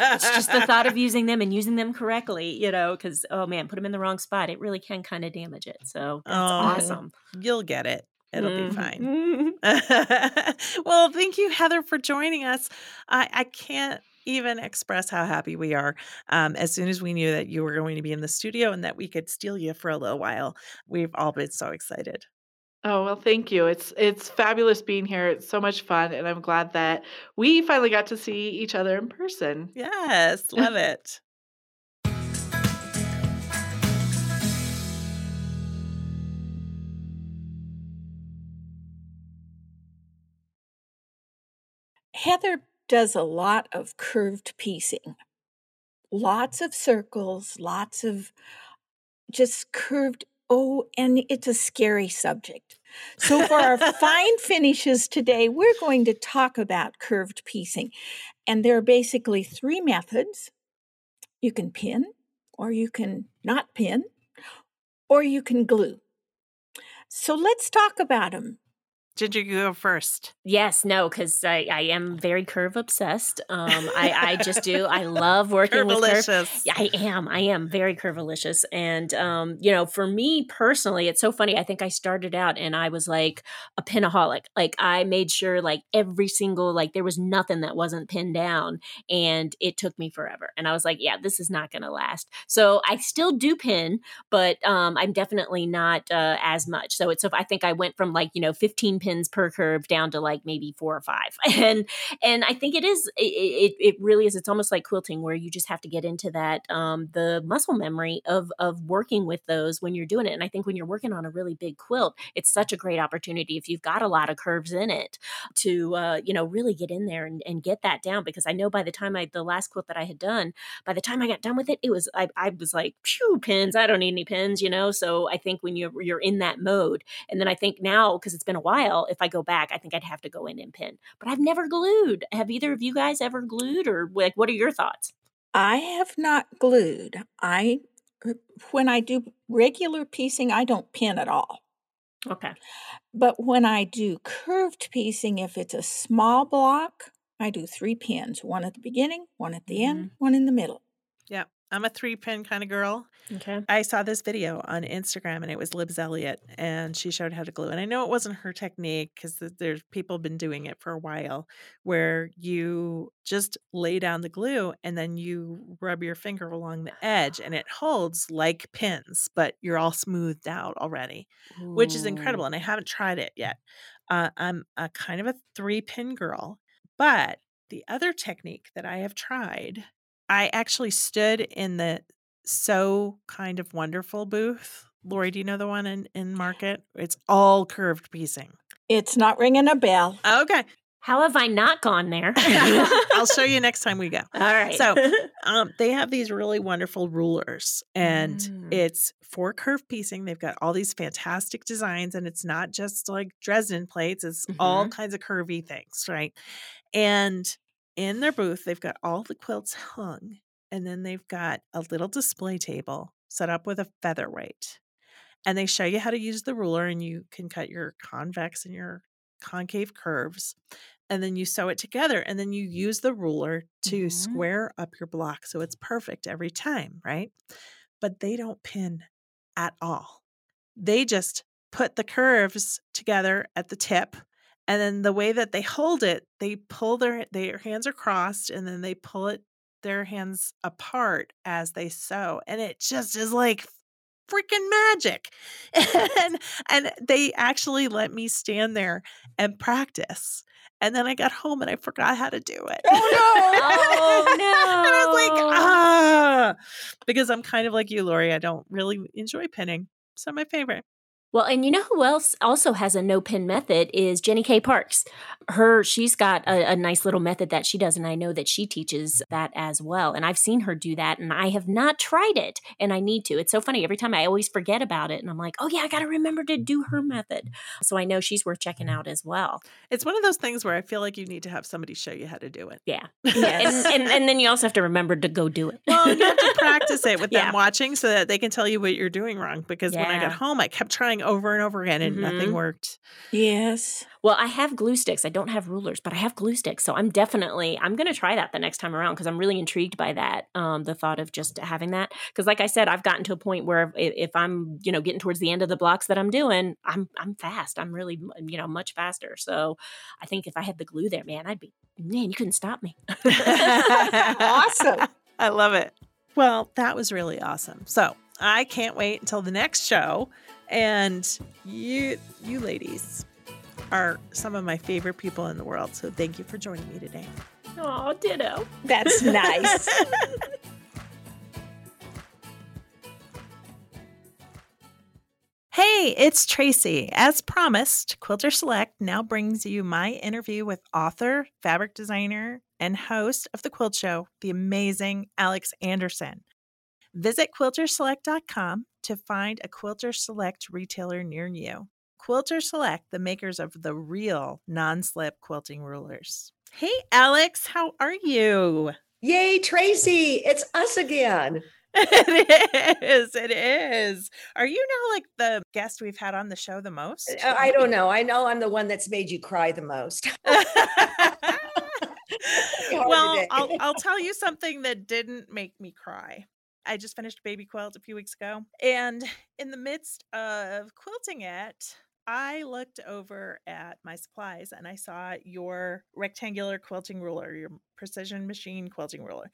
it's, just the thought of using them and using them correctly, you know. Because oh man, put them in the wrong spot, it really can kind of damage it. So that's oh, awesome. You'll get it. It'll mm. be fine. Mm-hmm. well, thank you, Heather, for joining us. I, I can't even express how happy we are. Um, as soon as we knew that you were going to be in the studio and that we could steal you for a little while, we've all been so excited. Oh, well, thank you. It's it's fabulous being here. It's so much fun, and I'm glad that we finally got to see each other in person. Yes, love it. Heather does a lot of curved piecing. Lots of circles, lots of just curved. Oh, and it's a scary subject. So, for our fine finishes today, we're going to talk about curved piecing. And there are basically three methods you can pin, or you can not pin, or you can glue. So, let's talk about them. Ginger, you go first. Yes, no, because I, I am very curve obsessed. Um, I, I just do. I love working with curve. I am. I am very curvilicious. And, um, you know, for me personally, it's so funny. I think I started out and I was like a pinaholic. Like I made sure like every single, like there was nothing that wasn't pinned down and it took me forever. And I was like, yeah, this is not going to last. So I still do pin, but um, I'm definitely not uh, as much. So it's, so I think I went from like, you know, 15 pins per curve down to like maybe four or five. And, and I think it is, it, it, really is. It's almost like quilting where you just have to get into that, um, the muscle memory of, of working with those when you're doing it. And I think when you're working on a really big quilt, it's such a great opportunity if you've got a lot of curves in it to, uh, you know, really get in there and, and get that down. Because I know by the time I, the last quilt that I had done, by the time I got done with it, it was, I, I was like, phew, pins, I don't need any pins, you know? So I think when you're, you're in that mode, and then I think now, because it's been a while, if I go back, I think I'd have to go in and pin. But I've never glued. Have either of you guys ever glued, or like, what are your thoughts? I have not glued. I uh, when I do regular piecing, I don't pin at all. Okay. But when I do curved piecing, if it's a small block, I do three pins, one at the beginning, one at the end, one in the middle. Yeah. I'm a three pin kind of girl. Okay. I saw this video on Instagram and it was Libs Elliott and she showed how to glue. And I know it wasn't her technique because there's people been doing it for a while where you just lay down the glue and then you rub your finger along the edge and it holds like pins, but you're all smoothed out already, which is incredible. And I haven't tried it yet. Uh, I'm a kind of a three pin girl, but the other technique that I have tried, I actually stood in the Sew Kind of Wonderful booth. Lori, do you know the one in, in market? It's all curved piecing. It's not ringing a bell. Okay. How have I not gone there? I'll show you next time we go. All right. So, Um, they have these really wonderful rulers, and Mm. it's for curve piecing. They've got all these fantastic designs, and it's not just like Dresden plates, it's all kinds of curvy things, right? And in their booth, they've got all the quilts hung, and then they've got a little display table set up with a featherweight. And they show you how to use the ruler, and you can cut your convex and your concave curves. And then you sew it together, and then you use the ruler to Mhm. square up your block so it's perfect every time, right? But they don't pin at all. They just put the curves together at the tip and then the way that they hold it they pull their their hands are crossed and then they pull it their hands apart as they sew and it just is like freaking magic. And and they actually let me stand there and practice and then i got home and i forgot how to do it. Oh, no! Oh and i was like ah. Because i'm kind of like you lori i don't really enjoy pinning it's not my favorite Well, and you know who else also has a no pin method is Jenny Kae Parks. Her, she's got a, a nice little method that she does, and I know that she teaches that as well. And I've seen her do that, and I have not tried it, and I need to. It's so funny. Every time I always forget about it, and I'm like, oh yeah, I got to remember to do her method. So I know she's worth checking out as well. it's one of those things where i feel like you need to have somebody show you how to do it Yeah. Yes. And, and and then you also have to remember to go do it. Well, you have to practice it with Yeah. them watching so that they can tell you what you're doing wrong. Because when I got home, I kept trying over and over again and nothing Mhm. worked. yes. Well, I have glue sticks. I don't have rulers, but I have glue sticks. So I'm definitely I'm going to try that the next time around because I'm really intrigued by that. Um, the thought of just having that because, like I said, I've gotten to a point where if, if I'm you know getting towards the end of the blocks that I'm doing, I'm I'm fast. I'm really you know much faster. So I think if I had the glue there, man, I'd be man. You couldn't stop me. Awesome. I love it. Well, that was really awesome. So I can't wait until the next show. And you, you ladies, are some of my favorite people in the world. So thank you for joining me today. Oh, ditto. That's nice. Hey, it's Tracy. As promised, Quilters Select now brings you my interview with author, fabric designer, and host of The Quilt Show, the amazing Alex Anderson. Visit quiltersselect.com to find a Quilters Select retailer near you. Quilters Select, the makers of the real non slip quilting rulers. Hey, Alex, how are you? Yay, Tracy, it's us again. it is. It is. Are you now like the guest we've had on the show the most? Uh, I don't know. I know I'm the one that's made you cry the most. well, I'll, I'll tell you something that didn't make me cry. I just finished Baby Quilt a few weeks ago. And in the midst of quilting it, I looked over at my supplies and I saw your rectangular quilting ruler, your precision machine quilting ruler.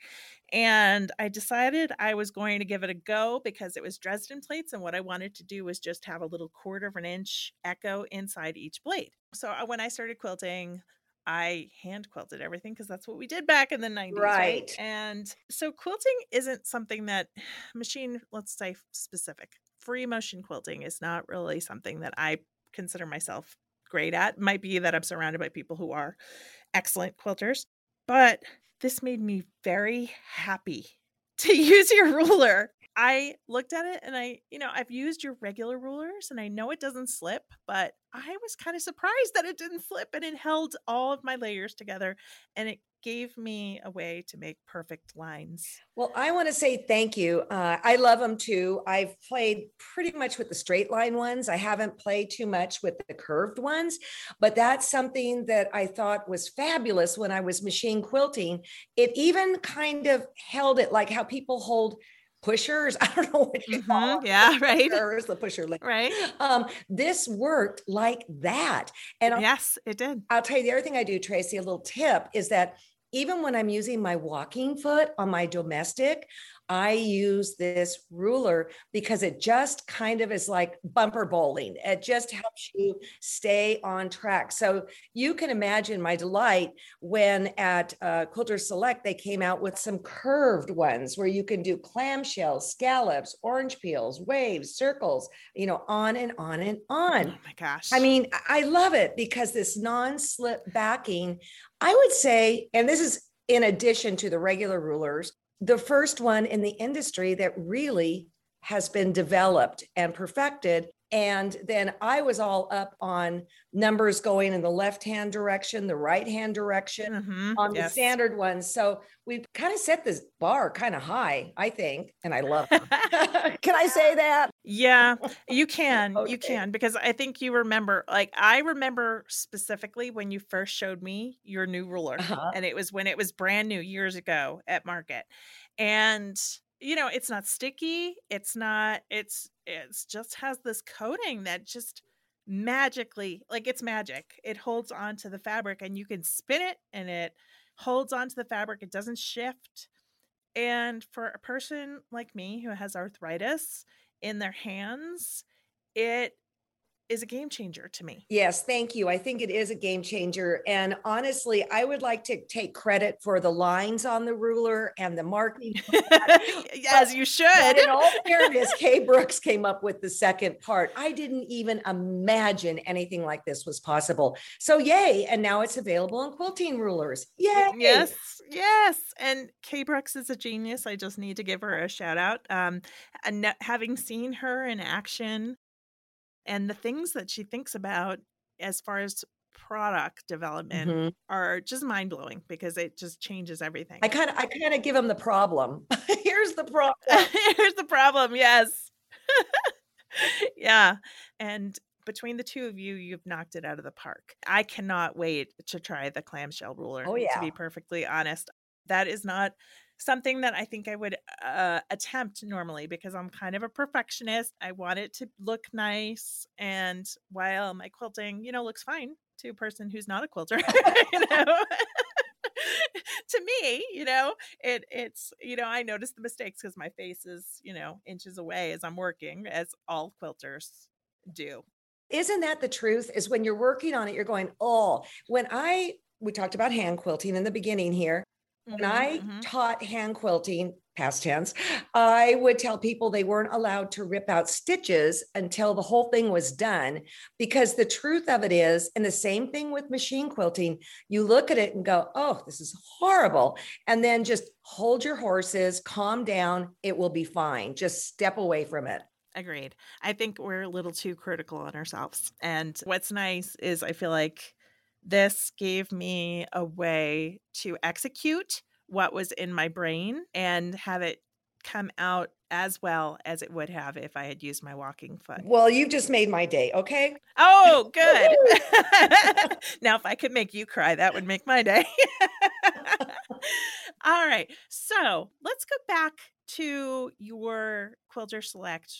And I decided I was going to give it a go because it was Dresden plates. And what I wanted to do was just have a little quarter of an inch echo inside each blade. So uh, when I started quilting, I hand quilted everything because that's what we did back in the 90s. Right. right. And so quilting isn't something that machine, let's say specific, free motion quilting is not really something that I consider myself great at. Might be that I'm surrounded by people who are excellent quilters, but this made me very happy to use your ruler. I looked at it and I, you know, I've used your regular rulers and I know it doesn't slip, but I was kind of surprised that it didn't slip and it held all of my layers together and it gave me a way to make perfect lines. Well, I want to say thank you. Uh, I love them too. I've played pretty much with the straight line ones. I haven't played too much with the curved ones, but that's something that I thought was fabulous when I was machine quilting. It even kind of held it like how people hold pushers. I don't know what you mm-hmm. call them. Yeah, right. Pushers, the pusher link. Right. Um, this worked like that. And yes, it did. I'll tell you the other thing I do, Tracy, a little tip is that even when I'm using my walking foot on my domestic, I use this ruler because it just kind of is like bumper bowling. It just helps you stay on track. So you can imagine my delight when at uh, Quilters Select they came out with some curved ones where you can do clamshells, scallops, orange peels, waves, circles, you know, on and on and on. Oh my gosh. I mean, I love it because this non slip backing, I would say, and this is in addition to the regular rulers, the first one in the industry that really has been developed and perfected. And then I was all up on numbers going in the left hand direction, the right hand direction mm-hmm. on yes. the standard ones. So we kind of set this bar kind of high, I think. And I love it. can I say that? Yeah, you can. okay. You can. Because I think you remember, like, I remember specifically when you first showed me your new ruler. Uh-huh. And it was when it was brand new years ago at market. And you know, it's not sticky. It's not, it's, it's just has this coating that just magically, like it's magic. It holds on to the fabric and you can spin it and it holds onto the fabric. It doesn't shift. And for a person like me who has arthritis in their hands, it is a game changer to me. Yes, thank you. I think it is a game changer. And honestly, I would like to take credit for the lines on the ruler and the marking. As but, you should. in all fairness, Kay Brooks came up with the second part. I didn't even imagine anything like this was possible. So yay. And now it's available in quilting rulers. Yay. Yes, yes. And Kay Brooks is a genius. I just need to give her a shout out. Um, and having seen her in action and the things that she thinks about as far as product development mm-hmm. are just mind blowing because it just changes everything. I kind of I kind of give them the problem. Here's the problem. Here's the problem. Yes. yeah. And between the two of you, you've knocked it out of the park. I cannot wait to try the clamshell ruler. Oh, yeah. To be perfectly honest, that is not something that I think I would uh, attempt normally because I'm kind of a perfectionist. I want it to look nice. And while my quilting, you know, looks fine to a person who's not a quilter, you know. to me, you know, it it's you know I notice the mistakes because my face is you know inches away as I'm working, as all quilters do. Isn't that the truth? Is when you're working on it, you're going, oh, when I we talked about hand quilting in the beginning here. When mm-hmm, I mm-hmm. taught hand quilting, past tense, I would tell people they weren't allowed to rip out stitches until the whole thing was done. Because the truth of it is, and the same thing with machine quilting, you look at it and go, oh, this is horrible. And then just hold your horses, calm down. It will be fine. Just step away from it. Agreed. I think we're a little too critical on ourselves. And what's nice is I feel like this gave me a way to execute what was in my brain and have it come out as well as it would have if I had used my walking foot. Well, you've just made my day, okay? Oh, good. now, if I could make you cry, that would make my day. All right. So let's go back to your Quilters Select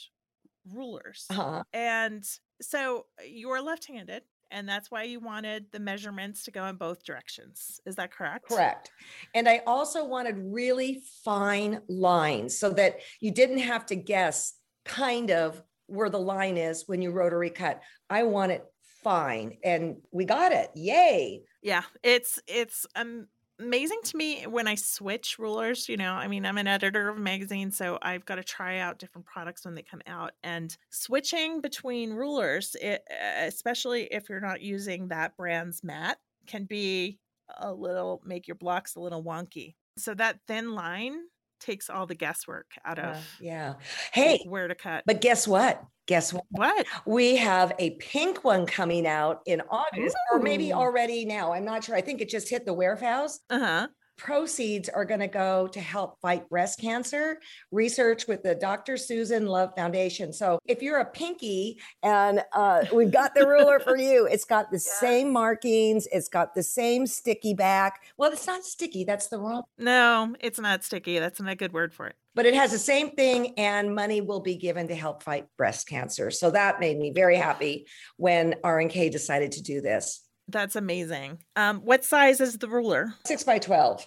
rulers. Uh-huh. And so you're left handed, and that's why you wanted the measurements to go in both directions. Is that correct? Correct. And I also wanted really fine lines so that you didn't have to guess kind of where the line is when you rotary cut. I want it fine and we got it. Yay. Yeah, it's it's um amazing to me when I switch rulers. You know, I mean, I'm an editor of a magazine, so I've got to try out different products when they come out. And switching between rulers, it, especially if you're not using that brand's mat, can be a little make your blocks a little wonky. So that thin line takes all the guesswork out of yeah. Hey, where to cut. but guess what? Guess what? what? We have a pink one coming out in August, or maybe already now. I'm not sure. I think it just hit the warehouse. Uh huh. Proceeds are going to go to help fight breast cancer. Research with the Dr. Susan Love Foundation. So if you're a pinky and uh, we've got the ruler for you it's got the same markings it's got the same sticky back. Well it's not sticky that's the wrong No, it's not sticky. That's not a good word for it. but it has the same thing and money will be given to help fight breast cancer. So that made me very happy when r&k decided to do this That's amazing. Um, what size is the ruler? six by 12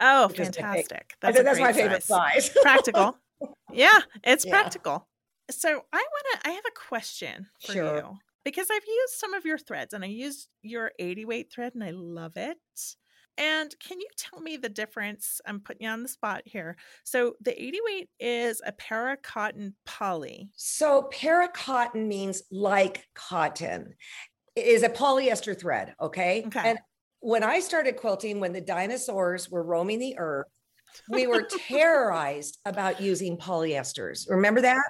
Oh, Which is my fa- fantastic. That's, that's my favorite size, practical. Yeah, it's Yeah. practical. So I want to. I have a question for Sure. you because I've used some of your threads, and I used your eighty weight thread, and I love it. And can you tell me the difference? I'm putting you on the spot here. So the 80 weight is a para cotton poly. So para cotton means like cotton. Is a polyester thread, okay? Okay. And when I started quilting, when the dinosaurs were roaming the earth, we were terrorized about using polyesters. Remember that?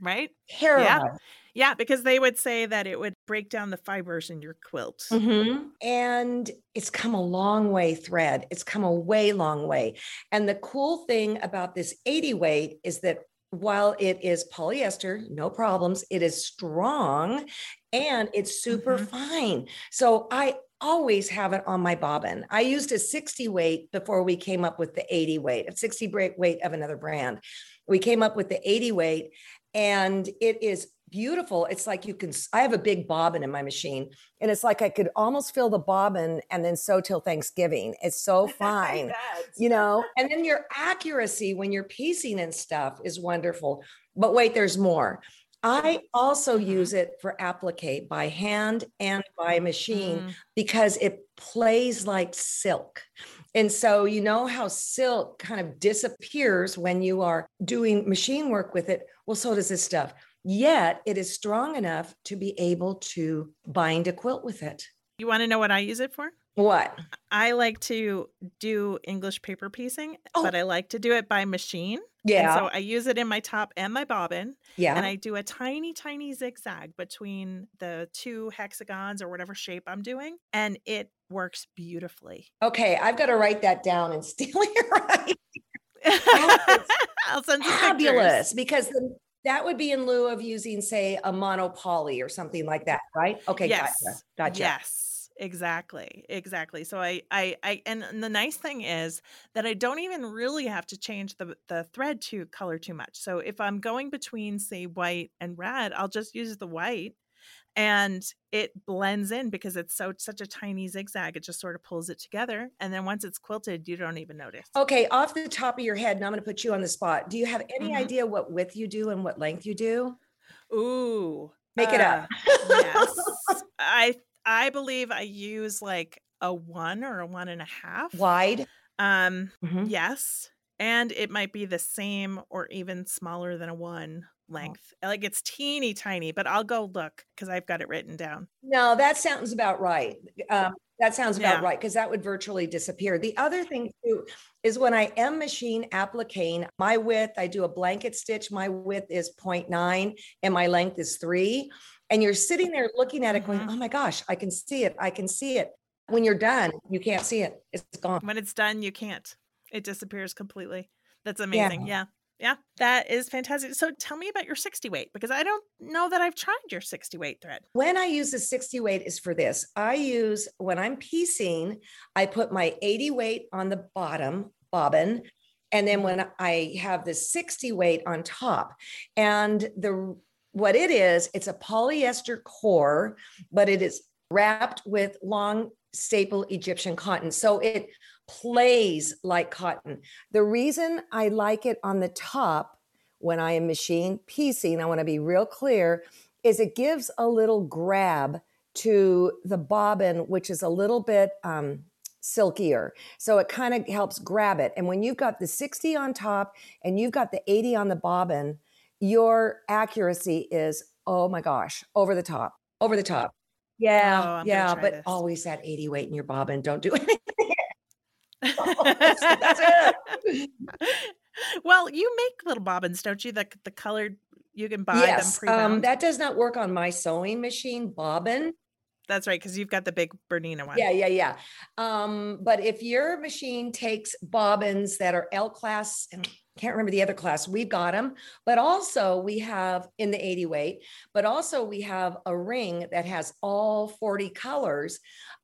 Right? Terrorized. Yeah, because they would say that it would break down the fibers in your quilt. Mhm. And it's come a long way, thread. It's come a way long way. And the cool thing about this 80 weight is that while it is polyester, no problems, it is strong and it's super Mhm. fine. So I always have it on my bobbin. I used a 60 weight before we came up with the 80 weight, a 60 weight of another brand. We came up with the 80 weight and it is beautiful. It's like you can, I have a big bobbin in my machine and it's like I could almost fill the bobbin and then sew till Thanksgiving. It's so fine, you know? And then your accuracy when you're piecing and stuff is wonderful. But wait, there's more. I also Mhm. use it for applique by hand and by machine Mm, because it plays like silk. And so, you know how silk kind of disappears when you are doing machine work with it? Well, so does this stuff. Yet it is strong enough to be able to bind a quilt with it. You want to know what I use it for? What? I like to do English paper piecing, Oh. but I like to do it by machine. Yeah. And so I use it in my top and my bobbin. yeah. And I do a tiny, tiny zigzag between the two hexagons or whatever shape I'm doing. And it works beautifully. okay. I've got to write that down and steal it right. I'll send you pictures. Fabulous. Because then that would be in lieu of using, say, a monopoly or something like that, right? Okay. yes. Gotcha. Gotcha. Yes, exactly. Exactly. So I, I, I, and the nice thing is that I don't even really have to change the, the thread to color too much. So if I'm going between, say, white and red, I'll just use the white and it blends in because it's so such a tiny zigzag. It just sort of pulls it together. And then once it's quilted, you don't even notice. Okay, off the top of your head, and I'm going to put you on the spot. Do you have any Mhm. idea what width you do and what length you do? Ooh. Make it up. uh, yes. I I believe I use like a one or a one and a half. Wide. Um Mhm. yes. And it might be the same or even smaller than a one length. Like it's teeny tiny, but I'll go look because I've got it written down. No, that sounds about right. Um, That sounds about Yeah. right because that would virtually disappear. The other thing too is when I am machine appliquing, my width, I do a blanket stitch, my width is 0.9 and my length is three. And you're sitting there looking at it going, Mhm. oh my gosh, I can see it. I can see it. When you're done, you can't see it. It's gone. When it's done, you can't. It disappears completely. That's amazing. Yeah. Yeah. Yeah. That is fantastic. So tell me about your 60 weight because I don't know that I've tried your 60 weight thread. When I use the 60 weight is for this. I use when I'm piecing, I put my 80 weight on the bottom bobbin. And then when I have the 60 weight on top. And the what it is, it's a polyester core, but it is wrapped with long staple Egyptian cotton. So it plays like cotton. The reason I like it on the top when I am machine piecing, I want to be real clear, is it gives a little grab to the bobbin, which is a little bit um, silkier. So it kind of helps grab it. And when you've got the 60 on top and you've got the 80 on the bobbin, your accuracy is, oh my gosh, over the top, over the top. Yeah, Oh, yeah, but this. always that 80 weight in your bobbin. Don't do anything. That's it. well, you make little bobbins, don't you? The the colored you can buy yes, them um, that does not work on my sewing machine bobbin. That's right, because you've got the big Bernina one. Yeah, yeah, yeah. Um, but if your machine takes bobbins that are L class, can't remember the other class, we've got them. But also we have in the 80 weight, but also we have a ring that has all 40 colors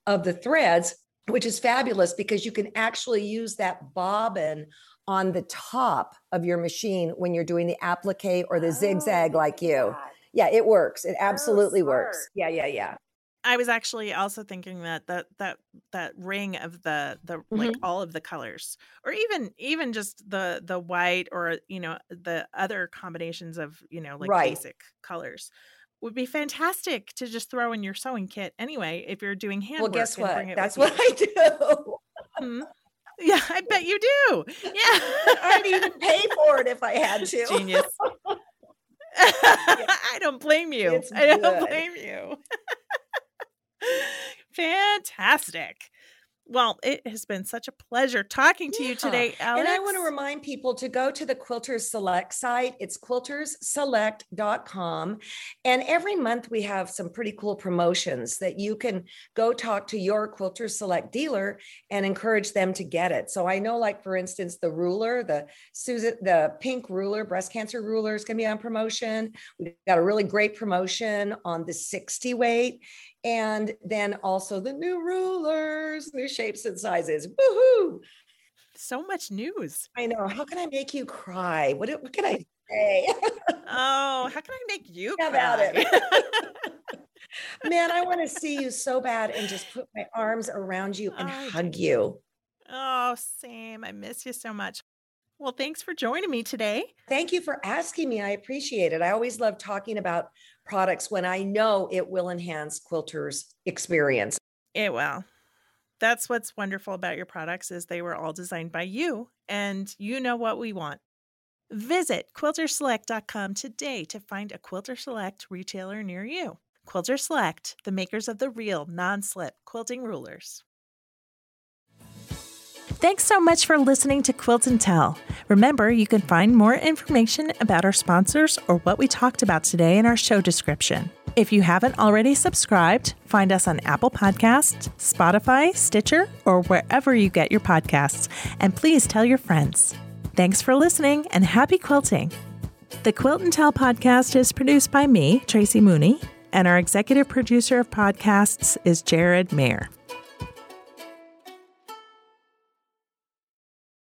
of the threads, which is fabulous because you can actually use that bobbin on the top of your machine when you're doing the applique or the zigzag like you. Yeah, it works. It absolutely works. Yeah, yeah, yeah. I was actually also thinking that that that that ring of the the like Mm-hmm. all of the colors, or even even just the the white, or you know the other combinations of you know like Right. basic colors, would be fantastic to just throw in your sewing kit anyway if you're doing handwork. Well, guess what? That's what you. I do. Mhm. Yeah, I bet you do. Yeah, I'd even pay for it if I had to. Genius. I don't blame you. I don't blame you. Fantastic. Well, it has been such a pleasure talking to you today, Alex. And I want to remind people to go to the Quilters Select site. It's quiltersselect.com. And every month we have some pretty cool promotions that you can go talk to your Quilters Select dealer and encourage them to get it. So I know, like, for instance, the ruler, the Susan, the pink ruler, breast cancer ruler is going to be on promotion. We've got a really great promotion on the 60 weight. And then also the new rulers, new shapes and sizes. Woohoo! so much news. I know. How can I make you cry? What, what can I say? Oh, how can I make you How about it? Man, I want to see you so bad and just put my arms around you and I hug you. oh, Sam, I miss you so much. Well, thanks for joining me today. Thank you for asking me. I appreciate it. I always love talking about products when I know it will enhance quilters' experience. It will. That's what's wonderful about your products is they were all designed by you and you know what we want. Visit quiltersselect.com today to find a Quilters Select retailer near you. Quilters Select, the makers of the real non-slip quilting rulers. Thanks so much for listening to Quilt and Tell. Remember, you can find more information about our sponsors or what we talked about today in our show description. If you haven't already subscribed, find us on Apple Podcasts, Spotify, Stitcher, or wherever you get your podcasts. And please tell your friends. Thanks for listening and happy quilting. The Quilt and Tell podcast is produced by me, Tracy Mooney, and our executive producer of podcasts is Jared Mayer.